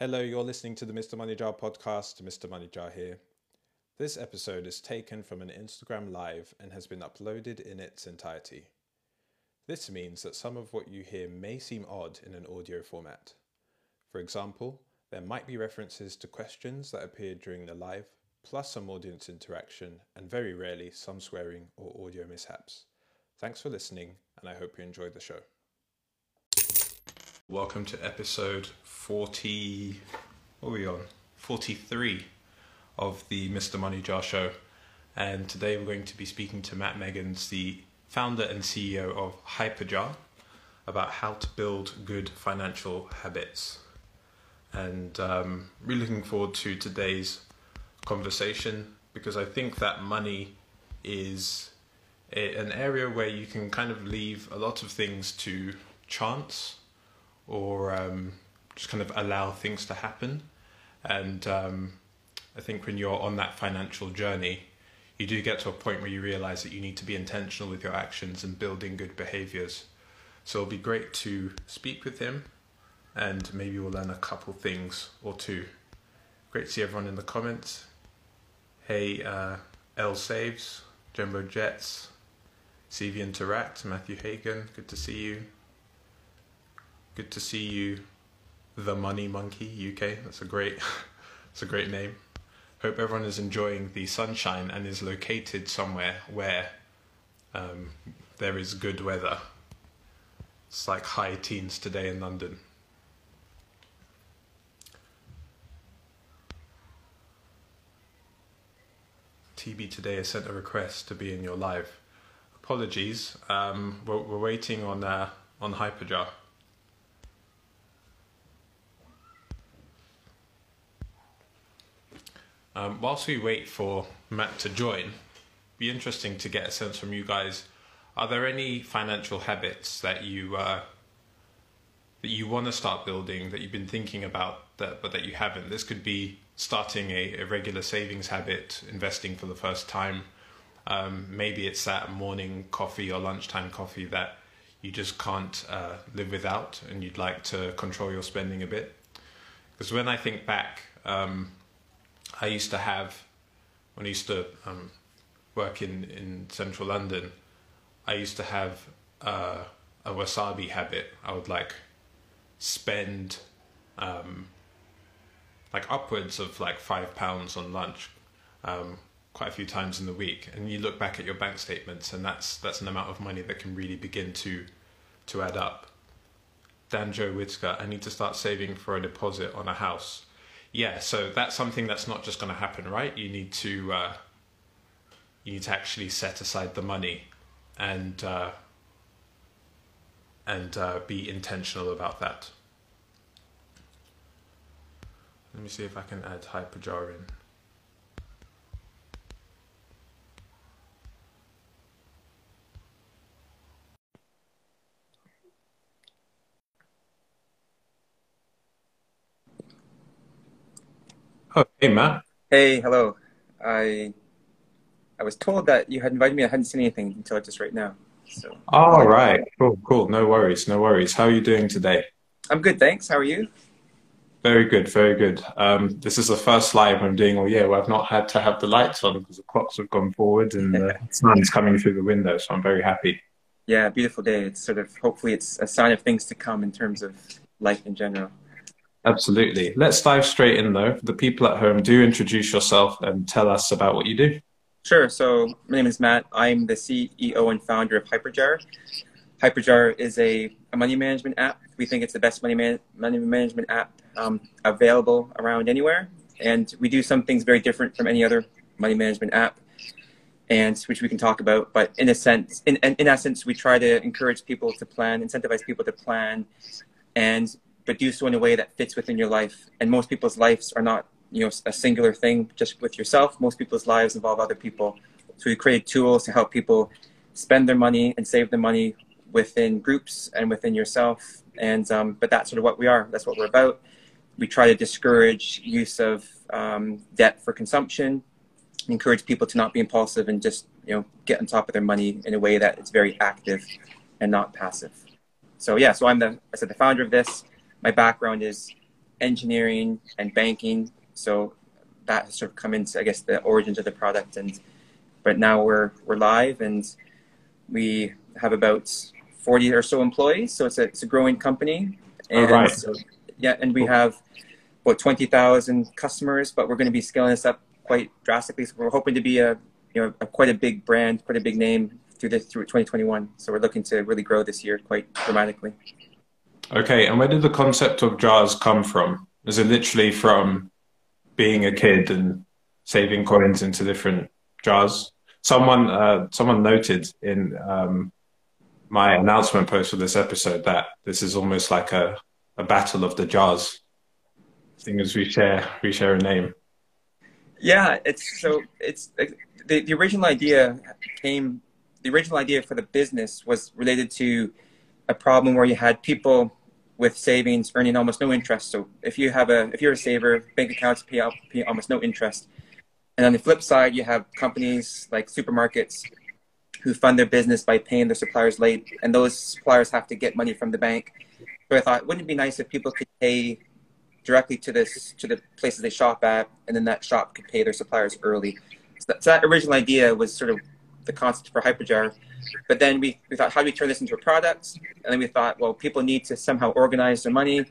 Hello, you're listening to the Mr. Money Jar podcast. Mr. Money Jar here. This episode is taken from an Instagram live and has been uploaded in its entirety. This means that some of what you hear may seem odd in an audio format. For example, there might be references to questions that appeared during the live, plus some audience interaction, and very rarely some swearing or audio mishaps. Thanks for listening, and I hope you enjoyed the show. Welcome to episode 40. What are we on? 43 of the Mr. Money Jar show. And today we're going to be speaking to Matt Megens, the founder and CEO of Hyperjar, about how to build good financial habits. And um, really looking forward to today's conversation because I think that money is a, an area where you can kind of leave a lot of things to chance or um, just kind of allow things to happen. And um, I think when you're on that financial journey, you do get to a point where you realize that you need to be intentional with your actions and building good behaviors. So it'll be great to speak with him and maybe we'll learn a couple things or two. Great to see everyone in the comments. Hey, uh, L Saves, Jumbo Jets, CV Interact, Matthew Hagen, good to see you. Good to see you, the Money Monkey UK. That's a great, that's a great name. Hope everyone is enjoying the sunshine and is located somewhere where um, there is good weather. It's like high teens today in London. TB today has sent a request to be in your live. Apologies, um, we're, we're, waiting on uh, on Hyperjar. Um, whilst we wait for Matt to join, be interesting to get a sense from you guys. Are there any financial habits that you uh, that you want to start building that you've been thinking about that but that you haven't? This could be starting a, a regular savings habit, investing for the first time. Um, maybe it's that morning coffee or lunchtime coffee that you just can't uh, live without, and you'd like to control your spending a bit. Because when I think back. Um, I used to have when I used to um, work in in central London. I used to have uh, a wasabi habit. I would like spend um, like upwards of like five pounds on lunch um, quite a few times in the week. And you look back at your bank statements, and that's that's an amount of money that can really begin to to add up. Dan Joe Whitaker, I need to start saving for a deposit on a house yeah, so that's something that's not just going to happen, right? You need to uh, you need to actually set aside the money and uh, and uh, be intentional about that. Let me see if I can add Hyperjar in. Oh, hey, Matt. Hey, hello. I I was told that you had invited me. I hadn't seen anything until just right now. So. All right. Cool. Cool. No worries. No worries. How are you doing today? I'm good, thanks. How are you? Very good. Very good. Um, this is the first live I'm doing all year where I've not had to have the lights on because the clocks have gone forward and the sun's coming through the window. So I'm very happy. Yeah, beautiful day. It's sort of hopefully it's a sign of things to come in terms of life in general. Absolutely. Let's dive straight in though. The people at home, do introduce yourself and tell us about what you do. Sure. So my name is Matt. I'm the CEO and founder of Hyperjar. Hyperjar is a, a money management app. We think it's the best money, man, money management app um, available around anywhere. And we do some things very different from any other money management app, and which we can talk about. But in a sense, in, in, in essence, we try to encourage people to plan, incentivize people to plan, and but do so in a way that fits within your life. And most people's lives are not, you know, a singular thing just with yourself. Most people's lives involve other people. So we created tools to help people spend their money and save their money within groups and within yourself. And um, but that's sort of what we are. That's what we're about. We try to discourage use of um, debt for consumption, encourage people to not be impulsive and just you know get on top of their money in a way that it's very active and not passive. So yeah, so I'm the I said the founder of this my background is engineering and banking. So that has sort of come into, I guess, the origins of the product. And but now we're we're live and we have about 40 or so employees. So it's a it's a growing company. And right. So, yeah, and we have about 20,000 customers, but we're going to be scaling this up quite drastically. So we're hoping to be a you know a, quite a big brand, quite a big name through this through 2021. So we're looking to really grow this year quite dramatically. Okay, and where did the concept of jars come from? Is it literally from being a kid and saving coins into different jars? Someone uh, someone noted in um, my announcement post for this episode that this is almost like a, a battle of the jars. Seeing as we share we share a name. Yeah, it's so it's the, the original idea came the original idea for the business was related to a problem where you had people with savings earning almost no interest. So if you have a if you're a saver, bank accounts pay out pay almost no interest. And on the flip side, you have companies like supermarkets who fund their business by paying their suppliers late, and those suppliers have to get money from the bank. So I thought, wouldn't it be nice if people could pay directly to this to the places they shop at, and then that shop could pay their suppliers early. So that, so that original idea was sort of the concept for Hyperjar. But then we, we thought, how do we turn this into a product? And then we thought, well, people need to somehow organize their money.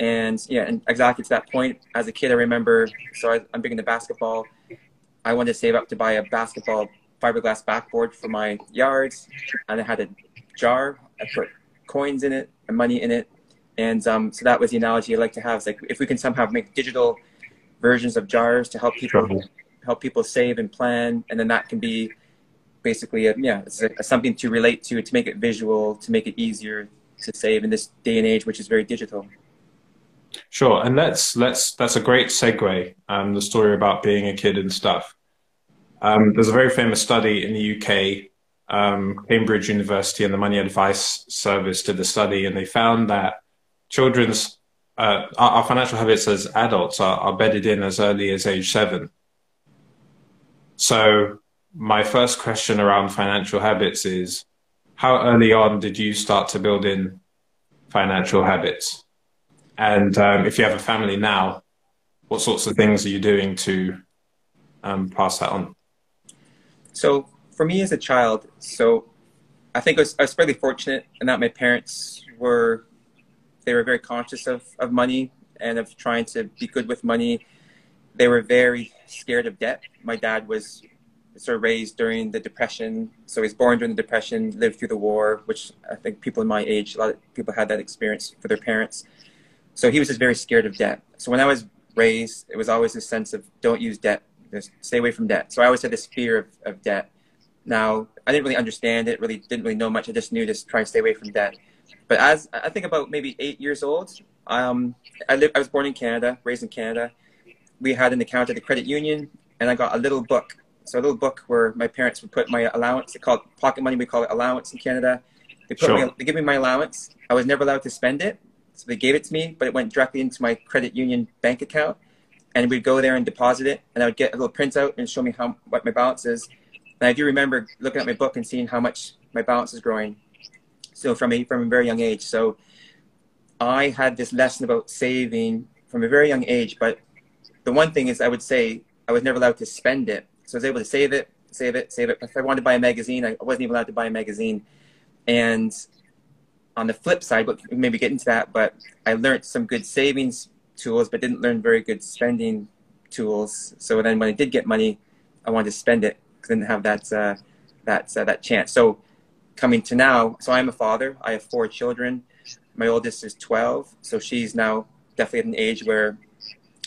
And yeah, and exactly to that point, as a kid, I remember, so I, I'm big into basketball. I wanted to save up to buy a basketball fiberglass backboard for my yards. And I had a jar. I put coins in it and money in it. And um, so that was the analogy I like to have. It's like if we can somehow make digital versions of jars to help people help people save and plan, and then that can be basically a, yeah, it's a, something to relate to, to make it visual, to make it easier to save in this day and age, which is very digital. Sure, and let's let's that's a great segue. Um, the story about being a kid and stuff. Um, there's a very famous study in the UK. Um, Cambridge University and the Money Advice Service did a study, and they found that children's uh, our, our, financial habits as adults are, are bedded in as early as age seven. So my first question around financial habits is how early on did you start to build in financial habits? And um, if you have a family now, what sorts of things are you doing to um, pass that on? So for me as a child, so I think I was, I was fairly fortunate in that my parents were they were very conscious of, of money and of trying to be good with money. They were very scared of debt. My dad was sort of raised during the Depression. So he was born during the Depression, lived through the war, which I think people in my age, a lot of people had that experience for their parents. So he was just very scared of debt. So when I was raised, it was always this sense of don't use debt, just stay away from debt. So I always had this fear of, of debt. Now, I didn't really understand it, really didn't really know much. I just knew just try to stay away from debt. But as I think about maybe eight years old, um, I, lived, I was born in Canada, raised in Canada. We had an account at the credit union, and I got a little book so a little book where my parents would put my allowance. They call it pocket money. We call it allowance in Canada. They put sure. me, they give me my allowance. I was never allowed to spend it, so they gave it to me, but it went directly into my credit union bank account, and we'd go there and deposit it, and I would get a little printout and show me how what my balance is. And I do remember looking at my book and seeing how much my balance is growing. So from a from a very young age, so I had this lesson about saving from a very young age. But the one thing is, I would say I was never allowed to spend it. So I was able to save it, save it, save it. If I wanted to buy a magazine, I wasn't even allowed to buy a magazine. And on the flip side, but maybe get into that, but I learned some good savings tools, but didn't learn very good spending tools. So then when I did get money, I wanted to spend it. didn't have that, uh, that, uh, that chance. So coming to now, so I'm a father. I have four children. My oldest is 12. So she's now definitely at an age where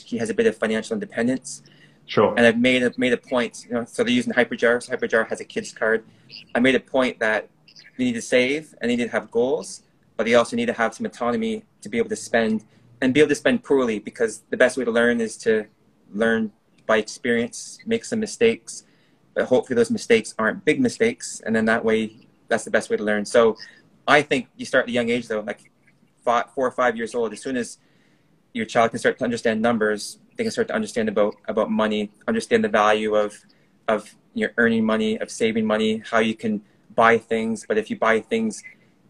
she has a bit of financial independence. Sure. And I've made a, made a point, you know, so they're using Hyperjar. So Hyperjar has a kids card. I made a point that they need to save and they need to have goals, but they also need to have some autonomy to be able to spend and be able to spend poorly because the best way to learn is to learn by experience, make some mistakes, but hopefully those mistakes aren't big mistakes. And then that way, that's the best way to learn. So I think you start at a young age though, like five, four or five years old, as soon as your child can start to understand numbers, they can start to understand about about money, understand the value of of your earning money, of saving money, how you can buy things. But if you buy things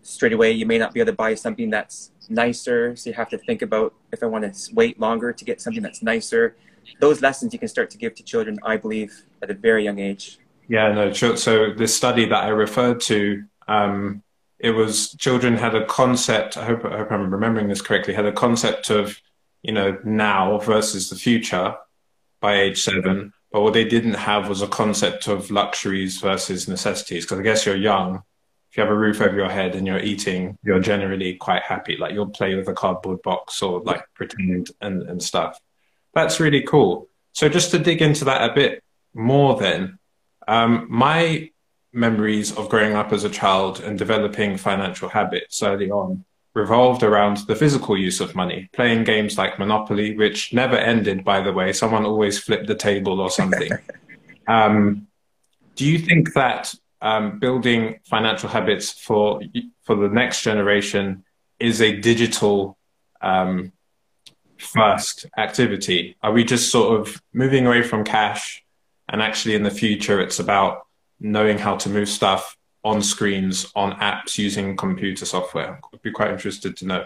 straight away you may not be able to buy something that's nicer. So you have to think about if I want to wait longer to get something that's nicer. Those lessons you can start to give to children, I believe, at a very young age. Yeah, no, so this study that I referred to, um, it was children had a concept. I hope, I hope I'm remembering this correctly. Had a concept of, you know, now versus the future by age seven. But what they didn't have was a concept of luxuries versus necessities. Because I guess you're young. If you have a roof over your head and you're eating, you're generally quite happy. Like you'll play with a cardboard box or like pretend and, and stuff. That's really cool. So just to dig into that a bit more then, um, my memories of growing up as a child and developing financial habits early on revolved around the physical use of money, playing games like Monopoly, which never ended, by the way. Someone always flipped the table or something. um, do you think that um, building financial habits for for the next generation is a digital um, first activity? Are we just sort of moving away from cash, and actually in the future it's about knowing how to move stuff on screens, on apps using computer software? I'd be quite interested to know.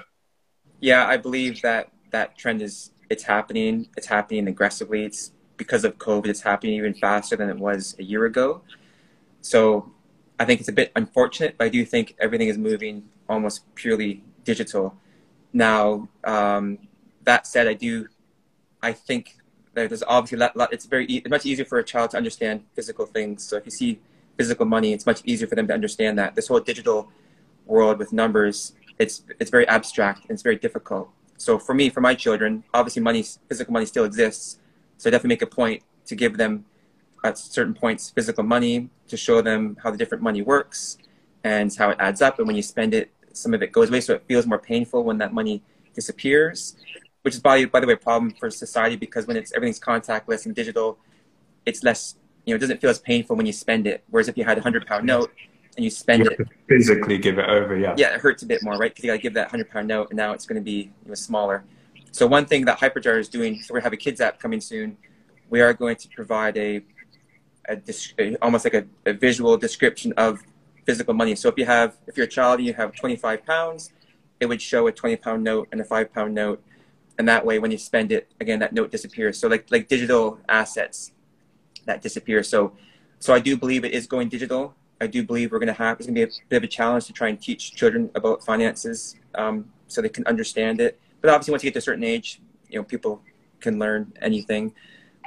Yeah, I believe that that trend is it's happening. It's happening aggressively. It's because of COVID. It's happening even faster than it was a year ago. So I think it's a bit unfortunate, but I do think everything is moving almost purely digital. Now, um, that said, I do, I think there's obviously a lot, lot it's very, it's much easier for a child to understand physical things. So if you see physical money, it's much easier for them to understand that. This whole digital world with numbers, it's it's very abstract and it's very difficult. So for me, for my children, obviously money, physical money still exists. So I definitely make a point to give them at certain points physical money to show them how the different money works and how it adds up. And when you spend it, some of it goes away, so it feels more painful when that money disappears. Which is by by the way a problem for society because when it's everything's contactless and digital, it's less you know, it doesn't feel as painful when you spend it. Whereas if you had a hundred pound note and you spend you it, physically give it over, yeah, yeah, it hurts a bit more, right? Because you got to give that hundred pound note, and now it's going to be you know, smaller. So one thing that Hyperjar is doing, so we have a kids app coming soon. We are going to provide a, a, a almost like a, a visual description of physical money. So if you have, if you're a child and you have 25 pounds, it would show a 20 pound note and a five pound note. And that way, when you spend it, again, that note disappears. So like, like digital assets, that disappears. So, so I do believe it is going digital. I do believe we're going to have it's going to be a bit of a challenge to try and teach children about finances um, so they can understand it. But obviously, once you get to a certain age, you know, people can learn anything.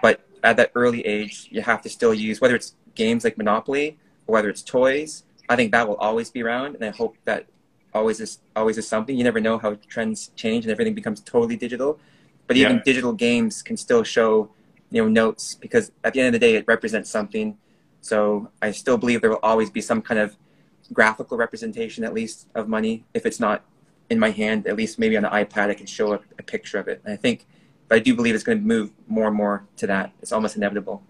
But at that early age, you have to still use whether it's games like Monopoly or whether it's toys. I think that will always be around, and I hope that always is always is something. You never know how trends change and everything becomes totally digital. But even yeah. digital games can still show you know notes because at the end of the day it represents something so i still believe there will always be some kind of graphical representation at least of money if it's not in my hand at least maybe on an ipad i can show a, a picture of it and i think but i do believe it's going to move more and more to that it's almost inevitable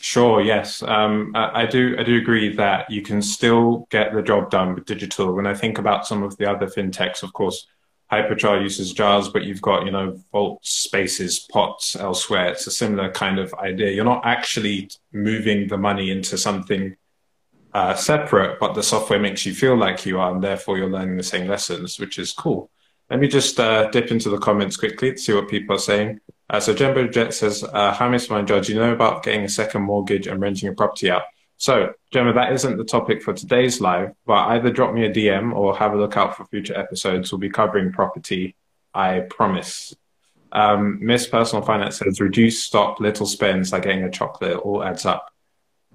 Sure. Yes, um, I, I, do. I do agree that you can still get the job done with digital. When I think about some of the other fintechs, of course, Hyperjar uses jars, but you've got, you know, vault spaces, pots elsewhere. It's a similar kind of idea. You're not actually moving the money into something uh, separate, but the software makes you feel like you are, and therefore you're learning the same lessons, which is cool. Let me just uh, dip into the comments quickly to see what people are saying. Uh, so Jumbo Jet says, uh, "Hi, Mr. Money Jar. You know about getting a second mortgage and renting a property out? So, Gemma, that isn't the topic for today's live, but either drop me a DM or have a look out for future episodes. We'll be covering property, I promise. Um, Miss Personal Finance says, reduce, stop, little spends like getting a chocolate, all adds up.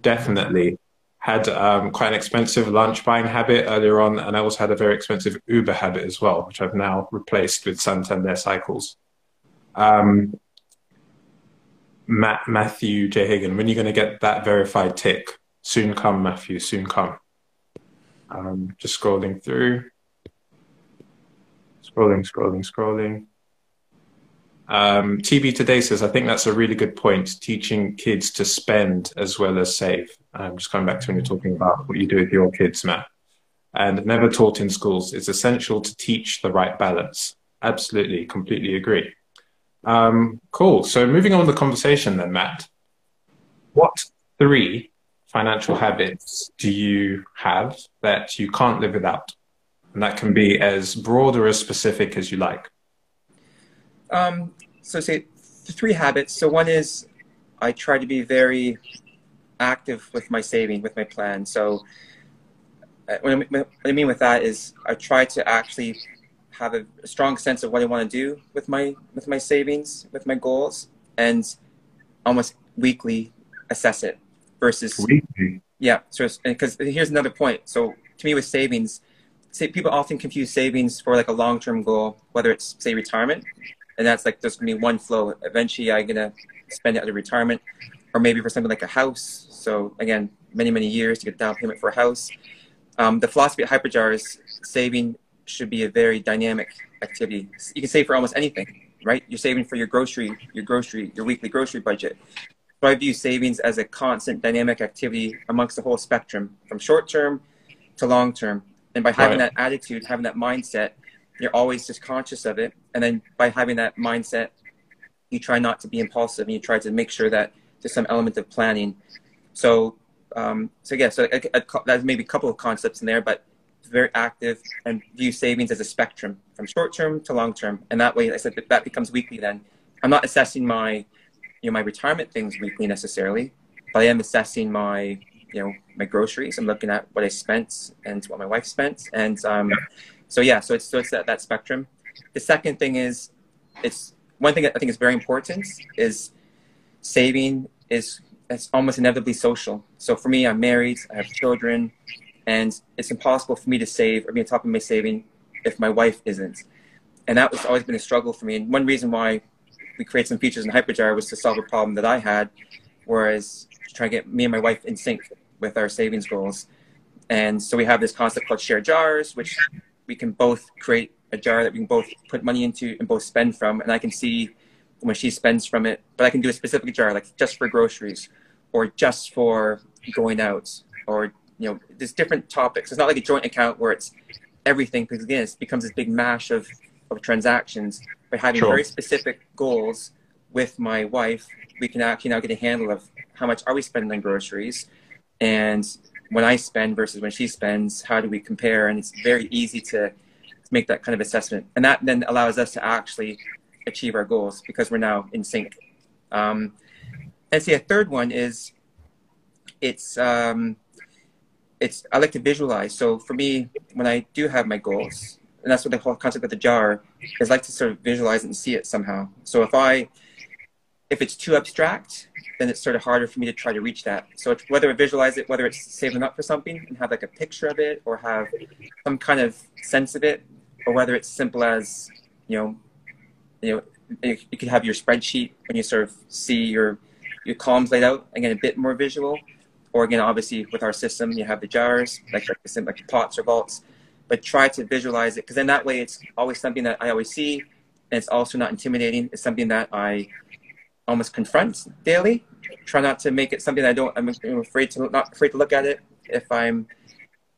Definitely. Had um, quite an expensive lunch buying habit earlier on, and I also had a very expensive Uber habit as well, which I've now replaced with Santander cycles. Um, Matt, Matthew J. Hagan, when are you going to get that verified tick? Soon come, Matthew, soon come. Um, just scrolling through. Scrolling, scrolling, scrolling. Um, TB Today says, I think that's a really good point, teaching kids to spend as well as save. Um, just coming back to when you're talking about what you do with your kids, Matt. And never taught in schools. It's essential to teach the right balance. Absolutely, completely agree. Um, cool. So moving on the conversation then, Matt. What three financial habits do you have that you can't live without? And that can be as broad or as specific as you like. Um, so say three habits. So one is I try to be very active with my saving, with my plan. So uh, what I mean with that is I try to actually have a strong sense of what I want to do with my with my savings, with my goals, and almost weekly assess it versus weekly. Yeah, so because here's another point. So to me, with savings, say people often confuse savings for like a long term goal, whether it's say retirement, and that's like there's gonna be one flow. Eventually, I'm gonna spend it at retirement, or maybe for something like a house. So again, many many years to get down payment for a house. Um, the philosophy at Hyperjar is saving should be a very dynamic activity. You can save for almost anything, right? You're saving for your grocery, your grocery, your weekly grocery budget. So I view savings as a constant dynamic activity amongst the whole spectrum, from short term to long term. And by having right. that attitude, having that mindset, you're always just conscious of it. And then by having that mindset, you try not to be impulsive and you try to make sure that there's some element of planning. So, um, so yeah, so that's maybe a couple of concepts in there, but very active and view savings as a spectrum from short term to long term. And that way, I said that, that becomes weekly then. I'm not assessing my, you know, my retirement things weekly necessarily, but I am assessing my, you know, my groceries. I'm looking at what I spent and what my wife spent. And um, so, yeah, so it's, so it's that, that spectrum. The second thing is, it's one thing that I think is very important is saving is it's almost inevitably social. So for me, I'm married, I have children, and it's impossible for me to save or be on top of my saving if my wife isn't. And that was always been a struggle for me. And one reason why we created some features in Hyperjar was to solve a problem that I had, whereas trying to get me and my wife in sync with our savings goals. And so we have this concept called share jars, which we can both create a jar that we can both put money into and both spend from. And I can see when she spends from it, but I can do a specific jar, like just for groceries or just for going out or you know, there's different topics. It's not like a joint account where it's everything because again, it becomes this big mash of, of transactions. By having sure. very specific goals with my wife, we can actually now get a handle of how much are we spending on groceries, and when I spend versus when she spends, how do we compare? And it's very easy to make that kind of assessment, and that then allows us to actually achieve our goals because we're now in sync. Um, and see, a third one is it's um, it's I like to visualize. So for me, when I do have my goals, and that's what the whole concept of the jar is, like to sort of visualize and see it somehow. So if I if it's too abstract, then it's sort of harder for me to try to reach that. So whether I visualize it, whether it's saving up for something and have like a picture of it, or have some kind of sense of it, or whether it's simple as you know, you know, you could have your spreadsheet when you sort of see your your columns laid out again a bit more visual or again, obviously with our system, you have the jars, like like, like pots or vaults, but try to visualize it because then that way it's always something that I always see, and it's also not intimidating. It's something that I almost confront daily. Try not to make it something I don't. I'm afraid to not afraid to look at it. If I'm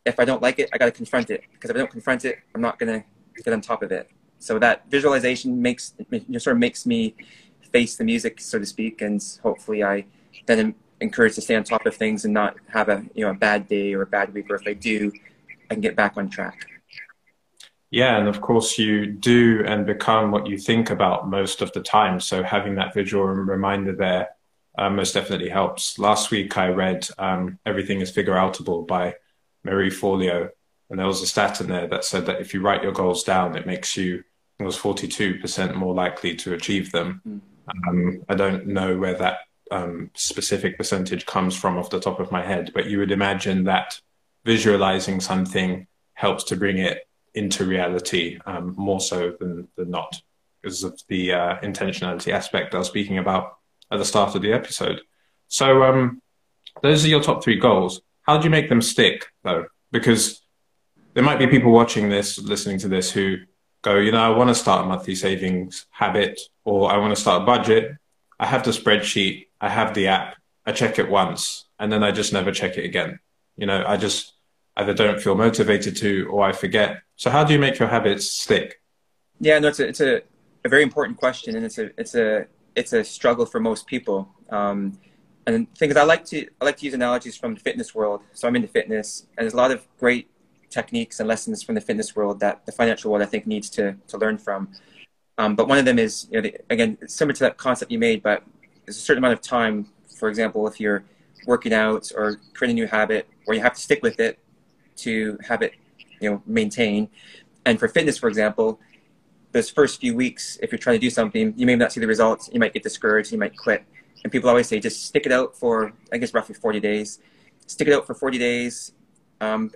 if I don't like it, I got to confront it because if I don't confront it, I'm not gonna get on top of it. So that visualization makes sort of makes me face the music, so to speak, and hopefully I then encouraged to stay on top of things and not have a you know a bad day or a bad week or if I do Can get back on track. Yeah, and of course you do and become what you think about most of the time. So having that visual reminder there uh, most definitely helps. Last week I read um, Everything is Figureoutable by Marie Forleo, and there was a stat in there that said that if you write your goals down, it makes you it was 42% more likely to achieve them. Mm. Um, I don't know where that um, specific percentage comes from off the top of my head, but you would imagine that visualizing something helps to bring it into reality um, more so than, than not because of the uh, intentionality aspect I was speaking about at the start of the episode. So um, those are your top three goals. How do you make them stick though? Because there might be people watching this, listening to this who go, you know, I want to start a monthly savings habit or I want to start a budget. I have the spreadsheet I have the app, I check it once, and then I just never check it again. You know, I just either don't feel motivated to or I forget. So how do you make your habits stick? Yeah, no, it's a, it's a, a very important question, and it's a it's a it's a struggle for most people. Um, and the thing is, I like to I like to use analogies from the fitness world. So I'm into fitness, and there's a lot of great techniques and lessons from the fitness world that the financial world I think needs to to learn from. Um, but one of them is you know, the, again similar to that concept you made, but there's a certain amount of time. For example, if you're working out or creating a new habit, where you have to stick with it to have it, you know, maintain. And for fitness, for example, those first few weeks, if you're trying to do something, you may not see the results. You might get discouraged. You might quit. And people always say, just stick it out for, I guess, roughly 40 days. Stick it out for 40 days um,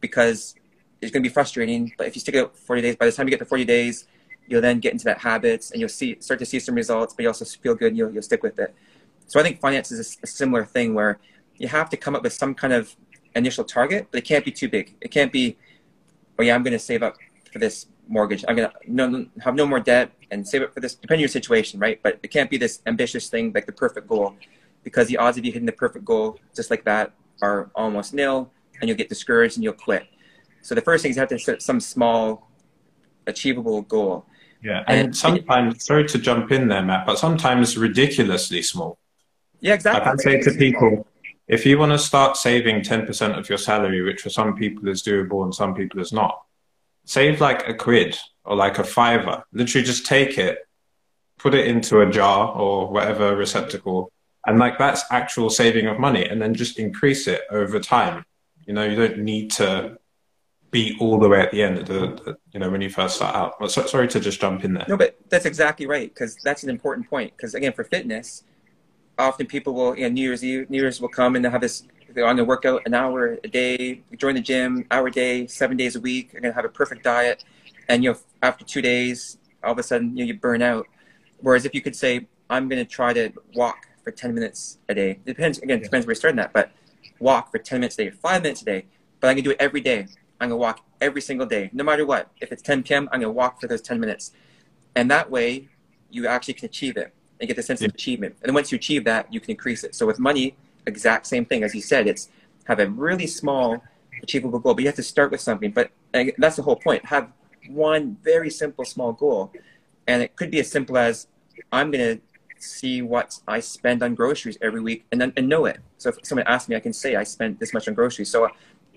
because it's going to be frustrating. But if you stick it out for 40 days, by the time you get to 40 days, you'll then get into that habits and you'll see start to see some results, but you also feel good and you'll, you'll stick with it. So I think finance is a, a similar thing where you have to come up with some kind of initial target, but it can't be too big. It can't be, oh yeah, I'm going to save up for this mortgage. I'm going to no, have no more debt and save up for this, depending on your situation, right? But it can't be this ambitious thing like the perfect goal because the odds of you hitting the perfect goal just like that are almost nil and you'll get discouraged and you'll quit. So the first thing is you have to set some small achievable goal. Yeah, and, and sometimes, sorry to jump in there, Matt, but sometimes ridiculously small. Yeah, exactly. Like I say to people, if you want to start saving 10% of your salary, which for some people is doable and some people is not, save like a quid or like a fiver. Literally just take it, put it into a jar or whatever receptacle, and like that's actual saving of money, and then just increase it over time. You know, you don't need to be all the way at the end, the, you know, when you first start out. Well, so, sorry to just jump in there. No, but that's exactly right because that's an important point. Because again, for fitness, often people will, you know, New Year's Eve, New Year's will come and they'll have this, they're on the workout an hour a day, join the gym, hour a day, seven days a week. They're going to have a perfect diet. And, you know, after two days, all of a sudden, you know, you burn out. Whereas if you could say, I'm going to try to walk for 10 minutes a day. It depends, again, it depends where you're starting that, but walk for 10 minutes a day, five minutes a day. But I'm going to do it every day. I'm going to walk every single day, no matter what. If it's 10 p.m., I'm going to walk for those 10 minutes. And that way, you actually can achieve it and get the sense yeah. of achievement. And then once you achieve that, you can increase it. So with money, exact same thing. As you said, it's have a really small achievable goal, but you have to start with something. But that's the whole point. Have one very simple small goal. And it could be as simple as I'm going to see what I spend on groceries every week and then and know it. So if someone asks me, I can say I spent this much on groceries. So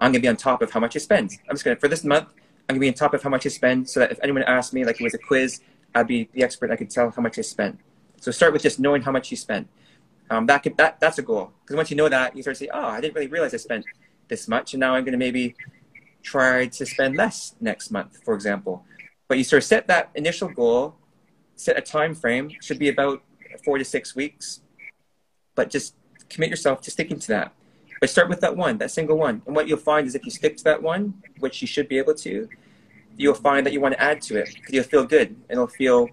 I'm going to be on top of how much I spend. I'm just going to, for this month, I'm going to be on top of how much I spend so that if anyone asks me, like it was a quiz, I'd be the expert. I could tell how much I spent. So start with just knowing how much you spent. Um, that could, that that's a goal because once you know that, you start to say, oh, I didn't really realize I spent this much, and now I'm going to maybe try to spend less next month, for example. But you sort of set that initial goal, set a time frame. Should be about four to six weeks, but just commit yourself to sticking to that. But start with that one, that single one. And what you'll find is if you stick to that one, which you should be able to, you'll find that you want to add to it because you'll feel good and it'll feel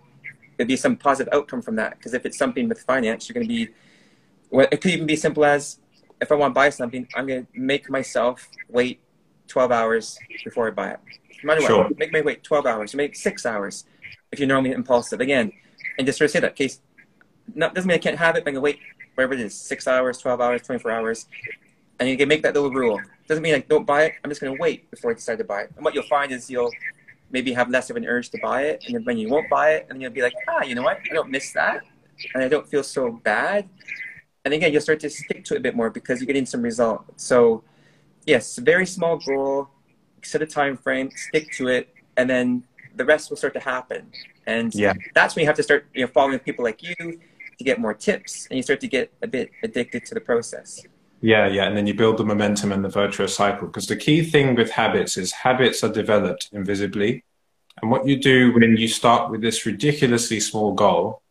there'd be some positive outcome from that. Because if it's something with finance, you're going to be, well, it could even be simple as if I want to buy something, I'm going to make myself wait 12 hours before I buy it. No matter sure. what, make me wait 12 hours, make six hours if you're normally impulsive. Again, and just sort of say that case, not, doesn't mean I can't have it, but I can wait whatever it is, six hours, 12 hours, 24 hours. And you can make that little rule. Doesn't mean I don't buy it. I'm just going to wait before I decide to buy it. And what you'll find is you'll maybe have less of an urge to buy it. And then when you won't buy it, and you'll be like, ah, you know what? I don't miss that. And I don't feel so bad. And again, you'll start to stick to it a bit more because you're getting some result. So, yes, very small goal, set a time frame, stick to it, and then the rest will start to happen. And yeah. that's when you have to start you know, following people like you to get more tips, and you start to get a bit addicted to the process. Yeah, yeah. And then you build the momentum and the virtuous cycle. Because the key thing with habits is habits are developed invisibly. And what you do when you start with this ridiculously small goal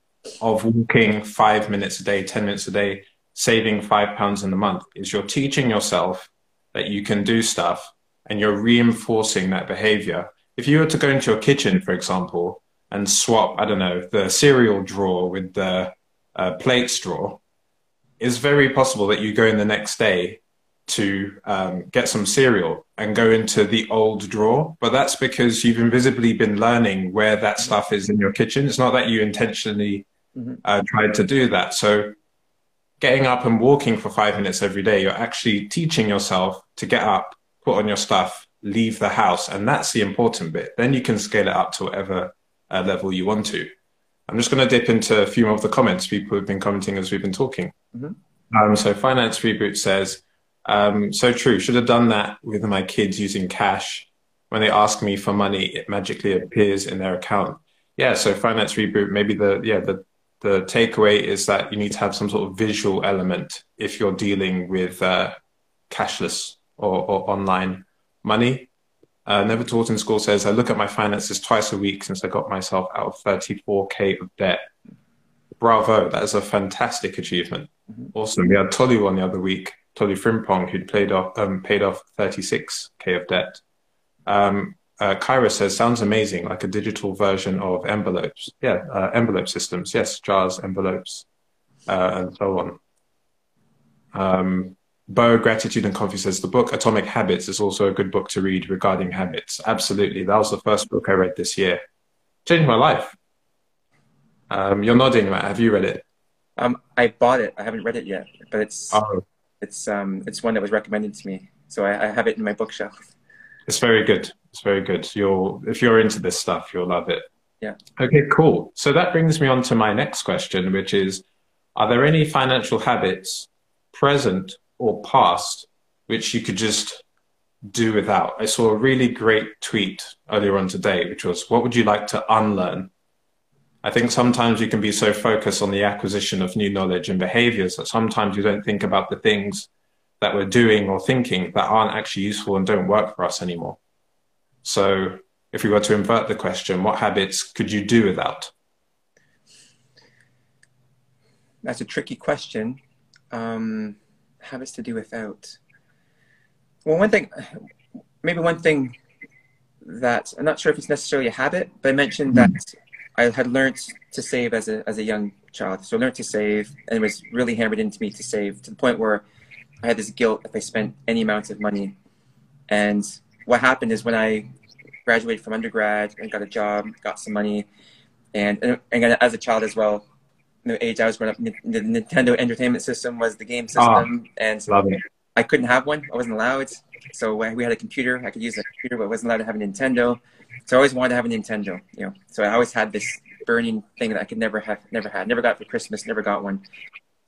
of walking five minutes a day, 10 minutes a day, saving five pounds in a month is you're teaching yourself that you can do stuff and you're reinforcing that behavior. If you were to go into your kitchen, for example, and swap, I don't know, the cereal drawer with the uh, plate straw, it's very possible that you go in the next day to um, get some cereal and go into the old drawer. But that's because you've invisibly been learning where that stuff is in your kitchen. It's not that you intentionally mm-hmm. uh, tried to do that. So getting up and walking for five minutes every day, you're actually teaching yourself to get up, put on your stuff, leave the house. And that's the important bit. Then you can scale it up to whatever uh, level you want to. I'm just going to dip into a few more of the comments people have been commenting as we've been talking. Mm-hmm. Um, so Finance Reboot says, Um, so true. Should have done that with my kids using cash. When they ask me for money, it magically appears in their account. Yeah. So finance reboot. Maybe the yeah the the takeaway is that you need to have some sort of visual element if you're dealing with uh, cashless or, or, online money. Uh, Never Taught in School says, I look at my finances twice a week since I got myself out of 34K of debt. Bravo, that is a fantastic achievement. Mm-hmm. Awesome. We had Tolu on the other week, Tolu Frimpong, who'd played off, um, paid off 36K of debt. Um, uh, Kyra says, sounds amazing, like a digital version of envelopes. Yeah, uh, envelope systems. Yes, jars, envelopes, uh, and so on. Um, Bo, Gratitude and Coffee says, the book Atomic Habits is also a good book to read regarding habits. Absolutely. That was the first book I read this year. Changed my life. Um, you're nodding, Matt. Have you read it? Um, I bought it. I haven't read it yet, but it's oh. it's um, it's one that was recommended to me, so I, I have it in my bookshelf. It's very good. It's very good. You'll if you're into this stuff, you'll love it. Yeah. Okay, cool. So that brings me on to my next question, which is are there any financial habits present or past which you could just do without? I saw a really great tweet earlier on today, which was what would you like to unlearn? I think sometimes you can be so focused on the acquisition of new knowledge and behaviors that sometimes you don't think about the things that we're doing or thinking that aren't actually useful and don't work for us anymore. So, if we were to invert the question, what habits could you do without? That's a tricky question. Um, habits to do without. Well, one thing, maybe one thing that I'm not sure if it's necessarily a habit, but I mentioned that I had learned to save as a, as a young child. So I learned to save, and it was really hammered into me to save to the point where I had this guilt if I spent any amount of money. And what happened is when I graduated from undergrad and got a job, got some money, and, and, and as a child as well, the age I was growing up, the Nintendo Entertainment System was the game ah, system, oh, and I couldn't have one. I wasn't allowed. So we had a computer. I could use a computer, but I wasn't allowed to have a Nintendo. So I always wanted to have a Nintendo. You know, so I always had this burning thing that I could never have, never had, never got for Christmas, never got one.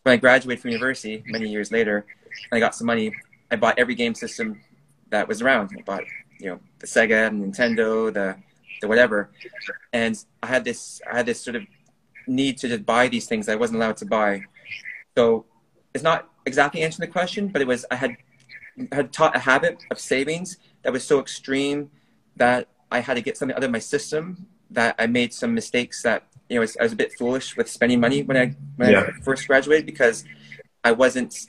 When I graduated from university many years later, and I got some money, I bought every game system that was around. I bought, you know, the Sega, the Nintendo, the the whatever, and I had this, I had this sort of need to just buy these things I wasn't allowed to buy. So it's not exactly answering the question, but it was I had had taught a habit of savings that was so extreme that I had to get something out of my system that I made some mistakes that you know I was, I was a bit foolish with spending money when I when yeah. I first graduated because I wasn't.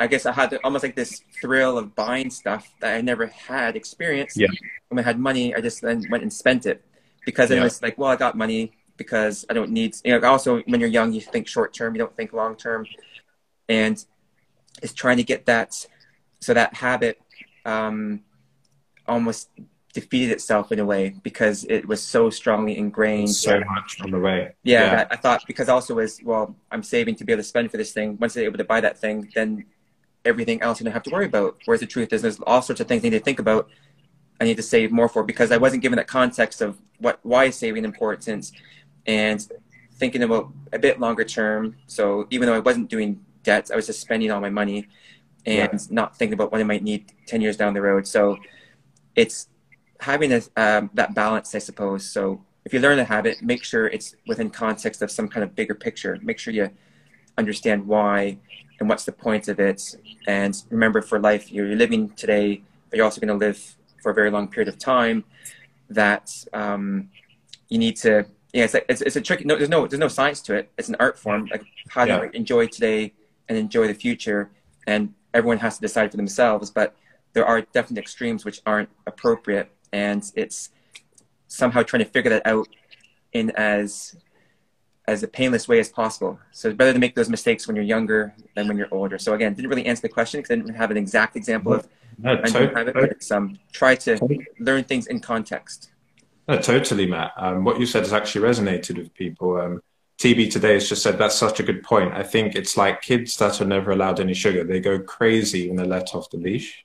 I guess I had almost like this thrill of buying stuff that I never had experienced. Yeah. When I had money, I just then went and spent it because it was like, well, I got money because I don't need. You know, also when you're young, you think short term, you don't think long term, and it's trying to get that so that habit um, almost defeated itself in a way because it was so strongly ingrained. So much on the way. Yeah, yeah. I thought because also was well, I'm saving to be able to spend for this thing. Once they're able to buy that thing, then everything else you don't have to worry about. Whereas the truth is, there's all sorts of things I need to think about. I need to save more for because I wasn't given that context of what why is saving important and thinking about a bit longer term. So even though I wasn't doing debts, I was just spending all my money and not thinking about what I might need 10 years down the road. So it's having a, um, that balance, I suppose. So if you learn a habit, make sure it's within context of some kind of bigger picture. Make sure you understand why and what's the point of it. And remember, for life, you're living today, but you're also going to live for a very long period of time. That um, you need to yeah, it's, it's, it's a tricky. No, there's no there's no science to it. It's an art form. Like how to yeah. enjoy today and enjoy the future, and everyone has to decide for themselves. But there are definite extremes which aren't appropriate, and it's somehow trying to figure that out in as as a painless way as possible. So it's better to make those mistakes when you're younger than when you're older. So again, didn't really answer the question because I didn't have an exact example of no, totally. habit, but it's um, try to learn things in context. No, totally, Matt. Um, what you said has actually resonated with people. Um, TB today has just said that's such a good point. I think it's like kids that are never allowed any sugar. They go crazy when they're let off the leash.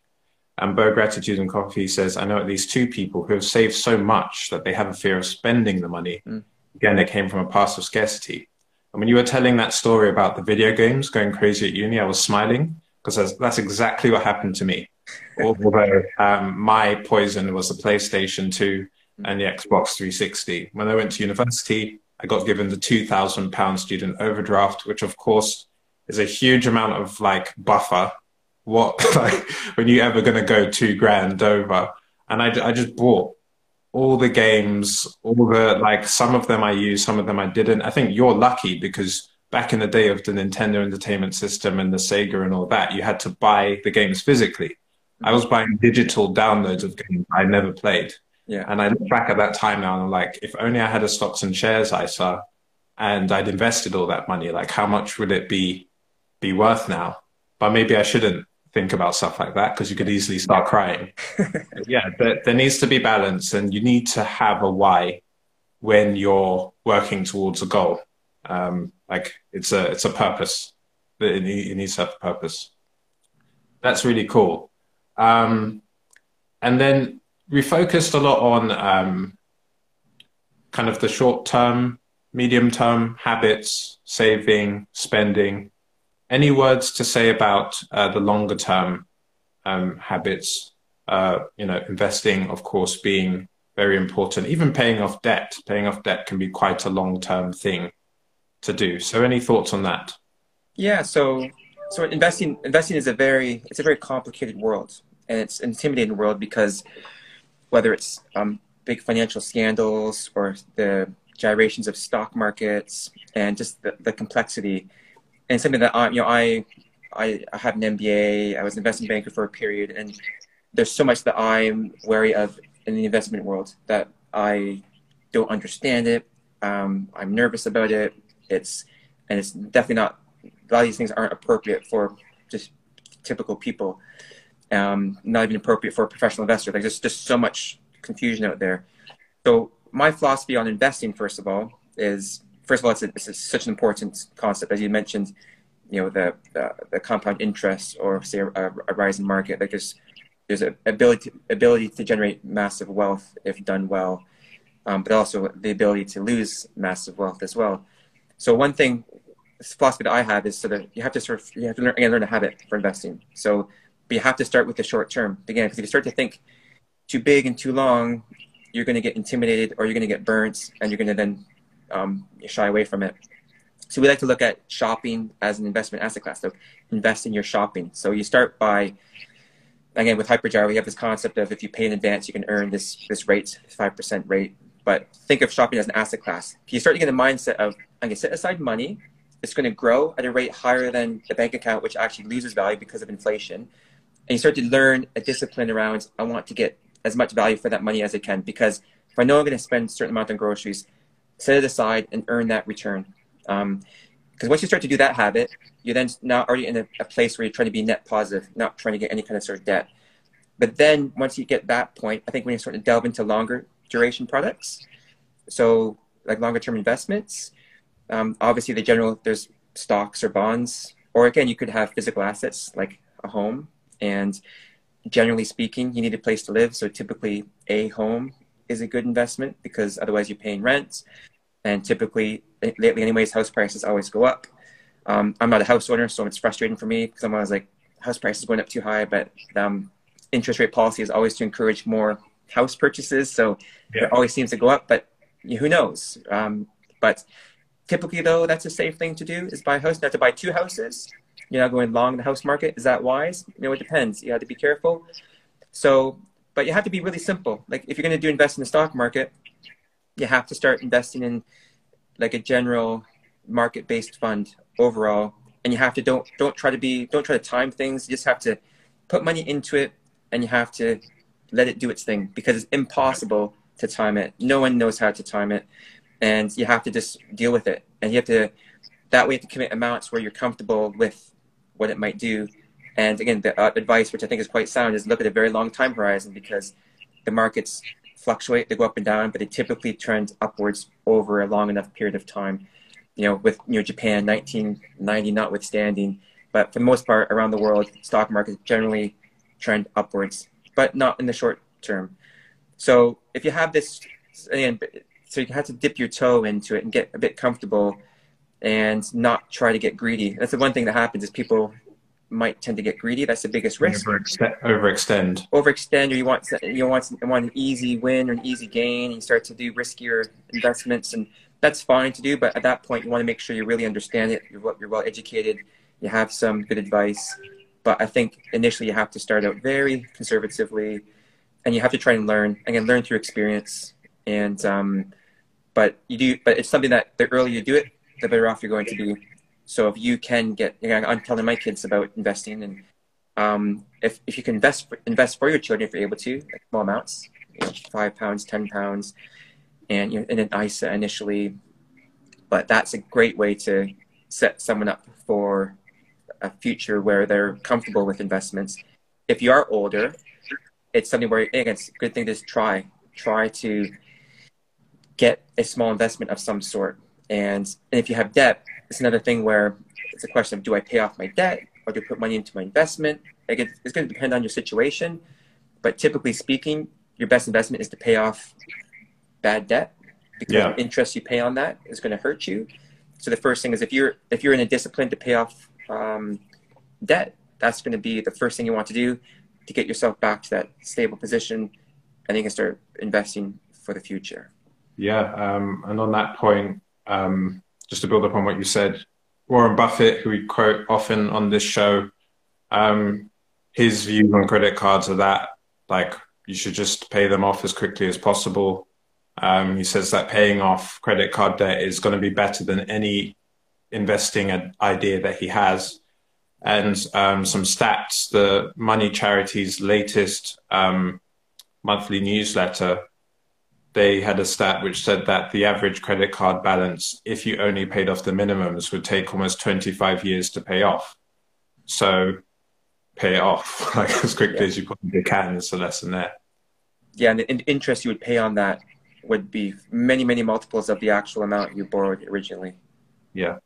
And Bo Gratitude and Coffee says, I know at least two people who have saved so much that they have a fear of spending the money. Mm. Again, it came from a past of scarcity. And when you were telling that story about the video games going crazy at uni, I was smiling because that's, that's exactly what happened to me. Although um, my poison was the PlayStation 2 and the Xbox 360. When I went to university, I got given the two thousand pound student overdraft, which of course is a huge amount of like buffer. What like when you ever going to go two grand over? And I, I just bought all the games, all the like some of them I used, some of them I didn't. I think you're lucky because back in the day of the Nintendo Entertainment System and the Sega and all that, you had to buy the games physically. I was buying digital downloads of games I never played. Yeah. And I look back at that time now and I'm like, if only I had a stocks and shares ISA and I'd invested all that money, like how much would it be be worth now? But maybe I shouldn't think about stuff like that because you could easily start crying. yeah, there, there needs to be balance and you need to have a why when you're working towards a goal. Um, like it's a it's a purpose. It, it needs to have a purpose. That's really cool. Um, and then we focused a lot on um, kind of the short term, medium term habits, saving, spending. Any words to say about uh, the longer term um, habits? Uh, you know, investing, of course, being very important. Even paying off debt. Paying off debt can be quite a long term thing to do. So, any thoughts on that? Yeah. So, so investing investing is a very it's a very complicated world, and it's an intimidating world because whether it's um, big financial scandals or the gyrations of stock markets and just the, the complexity. And something that I, you know, I, I, have an MBA. I was an investment banker for a period, and there's so much that I'm wary of in the investment world that I don't understand it. Um, I'm nervous about it. It's and it's definitely not. A lot of these things aren't appropriate for just typical people um, not even appropriate for a professional investor. Like there's just so much confusion out there. So my philosophy on investing, first of all, is first of all, it's, a, it's a, such an important concept as you mentioned. You know the the, the compound interest, or say a, a, rising market. Like there's there's an ability ability to generate massive wealth if done well, um, but also the ability to lose massive wealth as well. So one thing, philosophy that I have is sort of you have to sort of you have to learn, again, learn a habit for investing. So but you have to start with the short term. Again because if you start to think too big and too long you're going to get intimidated or you're going to get burnt and you're going to then um, shy away from it. So we like to look at shopping as an investment asset class. So invest in your shopping. So you start by again with hyperjar we have this concept of if you pay in advance you can earn this this rate 5% rate. But think of shopping as an asset class. You start to get a mindset of i'm going to set aside money it's going to grow at a rate higher than the bank account which actually loses value because of inflation and you start to learn a discipline around I want to get as much value for that money as I can because if I know I'm going to spend a certain amount on groceries, set it aside and earn that return. Because um, once you start to do that habit, you're then now already in a, a, place where you're trying to be net positive, not trying to get any kind of sort of debt. But then once you get that point, I think when you start to delve into longer duration products, so like longer term investments, um, obviously the general there's stocks or bonds, or again you could have physical assets like a home and generally speaking, you need a place to live. So typically, a home is a good investment because otherwise you're paying rent. And typically, lately, anyways, house prices always go up. Um, I'm not a house owner, so it's frustrating for me because I'm always like, house prices going up too high. But um, interest rate policy is always to encourage more house purchases, so yeah. it always seems to go up. But who knows? Um, but typically, though, that's a safe thing to do is buy a house. Not to buy two houses you're not going long in the house market. Is that wise? You know, it depends. You have to be careful. So, but you have to be really simple. Like if you're going to do invest in the stock market, you have to start investing in like a general market-based fund overall, and you have to don't don't try to be don't try to time things. You just have to put money into it, and you have to let it do its thing because it's impossible to time it. No one knows how to time it, and you have to just deal with it. And you have to that way you have to commit amounts where you're comfortable with what it might do. And again, the uh, advice, which I think is quite sound, is look at a very long time horizon because the markets fluctuate, they go up and down, but they typically trend upwards over a long enough period of time. You know, with you know Japan, 1990 notwithstanding, but for the most part around the world, stock markets generally trend upwards, but not in the short term. So if you have this, again, so you have to dip your toe into it and get a bit comfortable and not try to get greedy. That's the one thing that happens is people might tend to get greedy. That's the biggest risk. Overextend. Overextend. Overextend, or you want you want you want an easy win or an easy gain. And you start to do riskier investments, and that's fine to do. But at that point, you want to make sure you really understand it. You're you're well educated. You have some good advice. But I think initially you have to start out very conservatively, and you have to try and learn. Again, learn through experience. And um, but you do. But it's something that the earlier you do it, the better off you're going to be so if you can get, you know, I'm telling my kids about investing, and um, if if you can invest invest for your children if you're able to, like small amounts, you know, five pounds, ten pounds, and you know, in an ISA initially, but that's a great way to set someone up for a future where they're comfortable with investments. If you are older, it's something where again, it's a good thing to try try to get a small investment of some sort. And, and if you have debt, it's another thing where it's a question of do I pay off my debt or do I put money into my investment? Like it's going to depend on your situation, but typically speaking, your best investment is to pay off bad debt because yeah. the interest you pay on that is going to hurt you. So the first thing is if you're if you're in a discipline to pay off um, debt, that's going to be the first thing you want to do to get yourself back to that stable position, and then you can start investing for the future. Yeah, um, and on that point, um, just to build upon what you said, Warren Buffett, who we quote often on this show, um, his views on credit cards are that like you should just pay them off as quickly as possible. Um, he says that paying off credit card debt is going to be better than any investing idea that he has. And um, some stats: the Money Charity's latest um, monthly newsletter they had a stat which said that the average credit card balance, if you only paid off the minimums, would take almost 25 years to pay off. So pay it off like as quickly yeah. as you possibly can is the lesson there. Yeah, and the interest you would pay on that would be many, many multiples of the actual amount you borrowed originally. Yeah.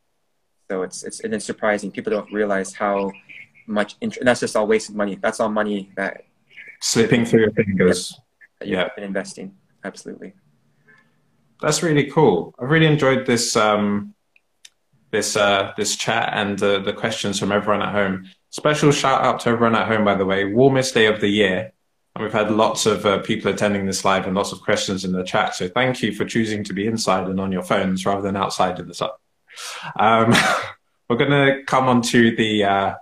So it's it's and it's surprising. People don't realize how much interest. That's just all wasted money. That's all money that slipping through your fingers. Yep, yeah. Been investing absolutely. That's really cool. I've really enjoyed this um, this uh, this chat and uh, the questions from everyone at home. Special shout out to everyone at home, by the way. Warmest day of the year, and we've had lots of uh, people attending this live and lots of questions in the chat. So thank you for choosing to be inside and on your phones rather than outside in the sun. Um, we're going to come on to the uh,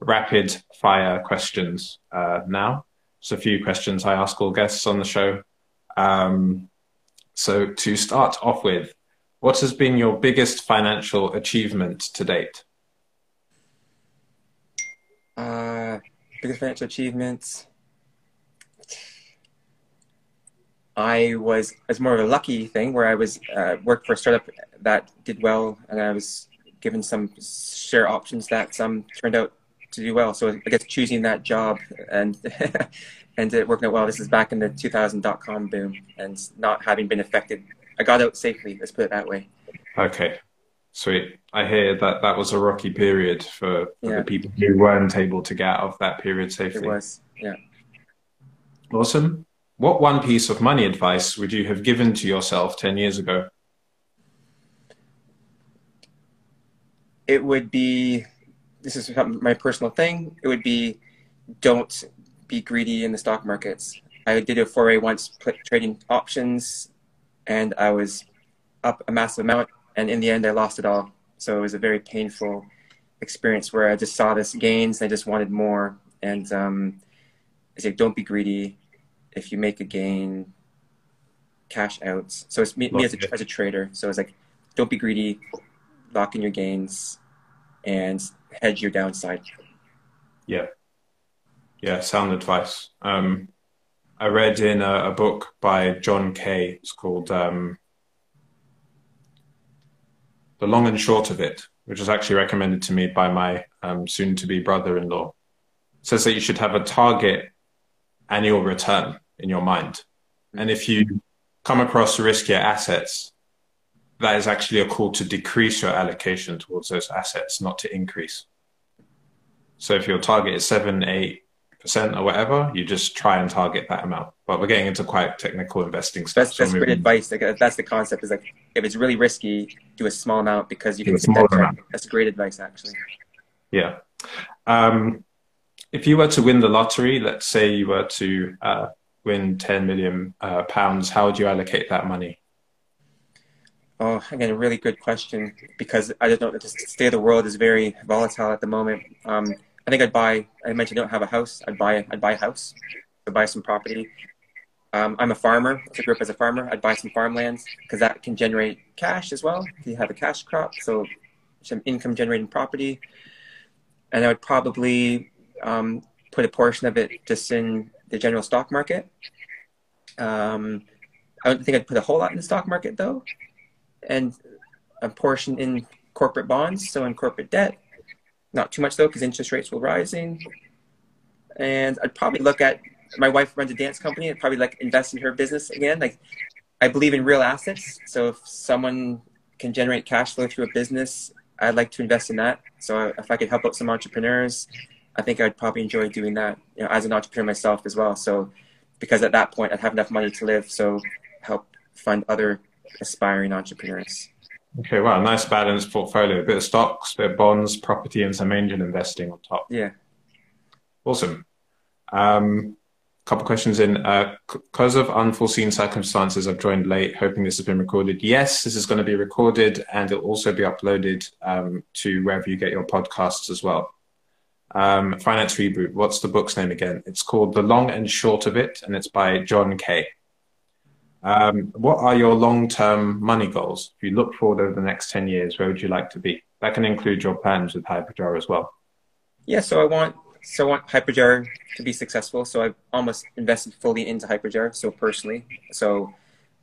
rapid fire questions uh, now. Just a few questions I ask all guests on the show. Um, so to start off with, what has been your biggest financial achievement to date? Uh, biggest financial achievements. I was it's more of a lucky thing where I was uh, worked for a startup that did well, and I was given some share options that some turned out to do well. So I guess choosing that job and and it worked out well. This is back in the 2000 dot com boom and not having been affected. I got out safely, let's put it that way. Okay, sweet. I hear that that was a rocky period for, for yeah. the people who weren't able to get out of that period safely. It was, yeah. Awesome. What one piece of money advice would you have given to yourself 10 years ago? It would be, this is my personal thing, it would be don't be greedy in the stock markets. I did a foray once trading options, and I was up a massive amount, and in the end, I lost it all. So it was a very painful experience where I just saw this gains, and I just wanted more. And um, I said, don't be greedy. If you make a gain, cash out. So it's me, me as, a, as a trader. So it's like, don't be greedy, lock in your gains, and hedge your downside. Yeah. Yeah, sound advice. Um, I read in a, a, book by John Kay. It's called um, "The Long and Short of It," which was actually recommended to me by my um, soon-to-be brother-in-law. It says that you should have a target annual return in your mind, and if you come across riskier assets, that is actually a call to decrease your allocation towards those assets, not to increase. So if your target is seven, eight, percent or whatever, you just try and target that amount. But we're getting into quite technical investing stuff. That's, that's great advice. Like, that's the concept. Is like if it's really risky, do a small amount because you can get that That's great advice, actually. Yeah. Um, if you were to win the lottery, let's say you were to uh, win 10 million uh, pounds, how would you allocate that money? Oh, again, a really good question because I just know that the state of the world is very volatile at the moment. Um, I think I'd buy. I mentioned I don't have a house. I'd buy. I'd buy a house. I'd buy some property. Um, I'm a farmer. I grew up as a farmer. I'd buy some farmlands because that can generate cash as well. If You have a cash crop, so some income generating property. And I would probably um, put a portion of it just in the general stock market. Um, I don't think I'd put a whole lot in the stock market though, and a portion in corporate bonds, so in corporate debt. Not too much though, because interest rates were rising. And I'd probably look at my wife runs a dance company. I'd probably like invest in her business again. Like I believe in real assets, so if someone can generate cash flow through a business, I'd like to invest in that. So uh, if I could help out some entrepreneurs, I think I'd probably enjoy doing that, you know, as an entrepreneur myself as well. So, because at that point I'd have enough money to live, so help fund other aspiring entrepreneurs. Okay, well, nice balanced portfolio. A bit of stocks, a bit of bonds, property, and some angel investing on top. Yeah. Awesome. Um, couple questions in. Because uh, of unforeseen circumstances, I've joined late, hoping this has been recorded. Yes, this is going to be recorded and it'll also be uploaded um, to wherever you get your podcasts as well. Um, Finance Reboot, what's the book's name again? It's called The Long and Short of It, and it's by John Kay. Um, what are your long term money goals? If you look forward over the next 10 years, where would you like to be? That can include your plans with Hyperjar as well. Yeah, so I want so I want Hyperjar to be successful. So I've almost invested fully into Hyperjar. So personally, so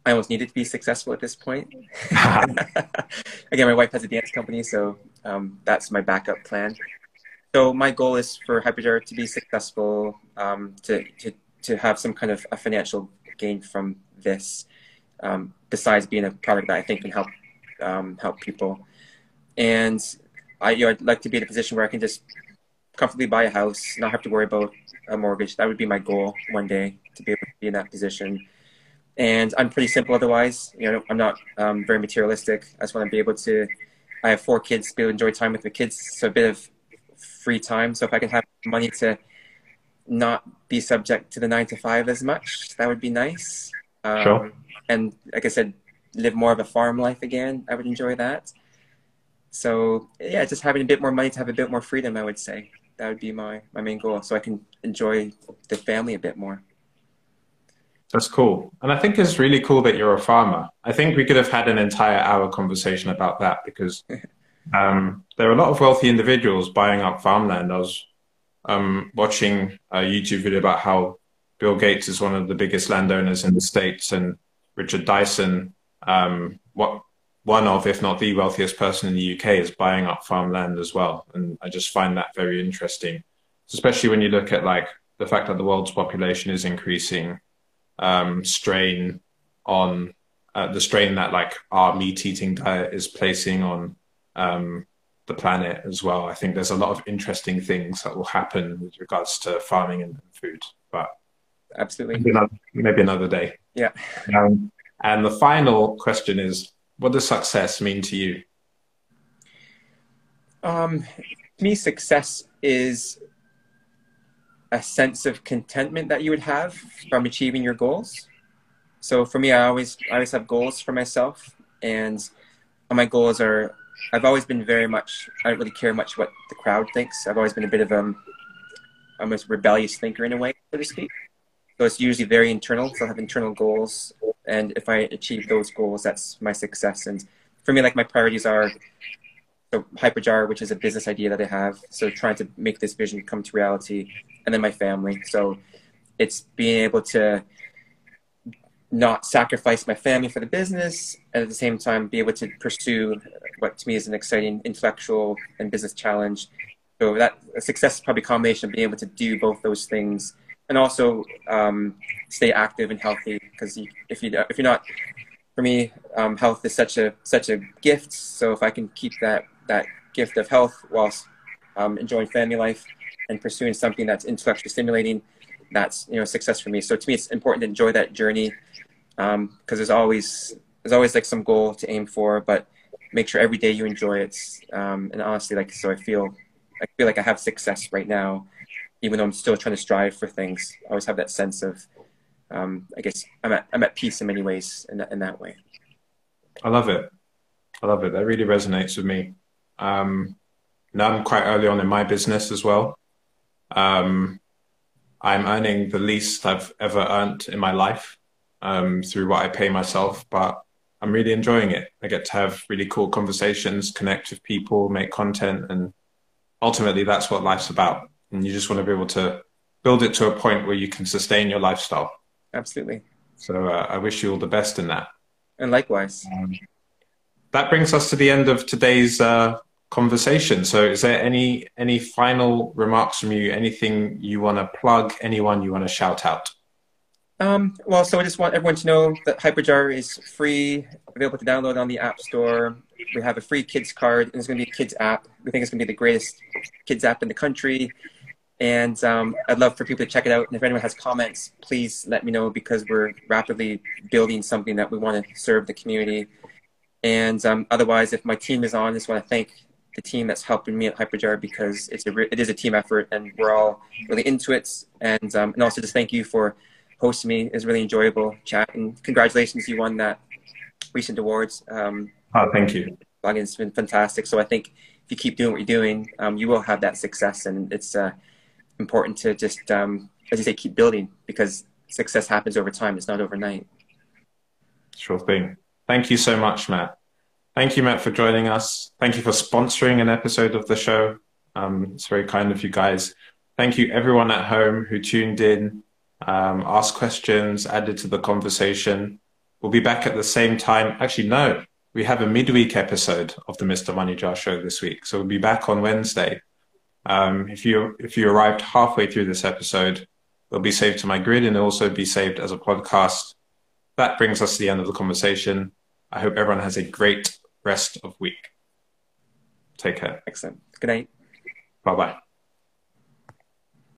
I almost needed to be successful at this point. Again, my wife has a dance company, so um, that's my backup plan. So my goal is for Hyperjar to be successful, um, to, to to have some kind of a financial gain from this, um, besides being a product that I think can help um, help people. And I, you know, I'd like to be in a position where I can just comfortably buy a house, not have to worry about a mortgage. That would be my goal one day to be able to be in that position. And I'm pretty simple otherwise. You know, I'm not um, very materialistic. I just want to be able to. I have four kids, be able to enjoy time with the kids, so a bit of free time. So if I can have money to not be subject to the nine to five as much, that would be nice. Um, sure. And like I said, live more of a farm life again. I would enjoy that. So yeah, just having a bit more money to have a bit more freedom, I would say that would be my my main goal, so I can enjoy the family a bit more. That's cool, and I think it's really cool that you're a farmer. I think we could have had an entire hour conversation about that because um, there are a lot of wealthy individuals buying up farmland. I was um, watching a YouTube video about how Bill Gates is one of the biggest landowners in the states, and Richard Dyson, um, what one of, if not the wealthiest person in the UK, is buying up farmland as well. And I just find that very interesting, especially when you look at like the fact that the world's population is increasing, um, strain on uh, the strain that like our meat eating diet is placing on um, the planet as well. I think there's a lot of interesting things that will happen with regards to farming and food, but absolutely maybe another, maybe another day. Yeah. Um, and the final question is what does success mean to you? Um, to me, success is a sense of contentment that you would have from achieving your goals. So for me, I always I always have goals for myself, and my goals are. I've always been very much. I don't really care much what the crowd thinks. I've always been a bit of um, a almost rebellious thinker in a way, so to speak. So it's usually very internal. So I have internal goals, and if I achieve those goals, that's my success. And for me, like my priorities are so Hyperjar, which is a business idea that I have. So trying to make this vision come to reality, and then my family. So it's being able to not sacrifice my family for the business, and at the same time be able to pursue what to me is an exciting intellectual and business challenge. So that success is probably a combination of being able to do both those things and also um, stay active and healthy. Because if you if you're not for me um, health is such a such a gift. So if i can keep that that gift of health whilst um, enjoying family life and pursuing something that's intellectually stimulating that's you know success for me. So to me it's important to enjoy that journey because um, there's always there's always like some goal to aim for but make sure every day you enjoy it um, and honestly like so i feel I feel like I have success right now, even though I'm still trying to strive for things. I always have that sense of, um, I guess I'm at I'm at peace in many ways in that, in that way. I love it. I love it. That really resonates with me. Um, now I'm quite early on in my business as well. Um, I'm earning the least I've ever earned in my life um, through what I pay myself, but I'm really enjoying it. I get to have really cool conversations, connect with people, make content, and ultimately that's what life's about. And you just want to be able to build it to a point where you can sustain your lifestyle. Absolutely. So uh, I wish you all the best in that. And likewise. Um, that brings us to the end of today's uh, conversation. So, is there any any final remarks from you? Anything you want to plug? Anyone you want to shout out? Um, well, so I just want everyone to know that Hyperjar is free, available to download on the App Store. We have a free kids card, and it's going to be a kids app. We think it's going to be the greatest kids app in the country. And um, I'd love for people to check it out. And if anyone has comments, please let me know because we're rapidly building something that we want to serve the community. And um, otherwise, if my team is on, I just want to thank the team that's helping me at Hyperjar because it's a it is a team effort and we're all really into it. And um, and also just thank you for hosting me. It's really enjoyable chat and congratulations, you won that recent awards. Um, oh, thank you. It's been fantastic. So I think if you keep doing what you're doing, um, you will have that success. And it's uh, important to just, um, as you say, keep building because success happens over time. It's not overnight. Sure thing. Thank you so much, Mat. Thank you, Mat, for joining us. Thank you for sponsoring an episode of the show. Um, it's very kind of you guys. Thank you, everyone at home who tuned in, um, asked questions, added to the conversation. We'll be back at the same time. Actually, no, we have a midweek episode of the Mr. Money Jar show this week. So we'll be back on Wednesday. Um, if you if you arrived halfway through this episode, it'll be saved to my grid and it'll also be saved as a podcast. That brings us to the end of the conversation. I hope everyone has a great rest of week. Take care. Excellent. Good night. Bye bye.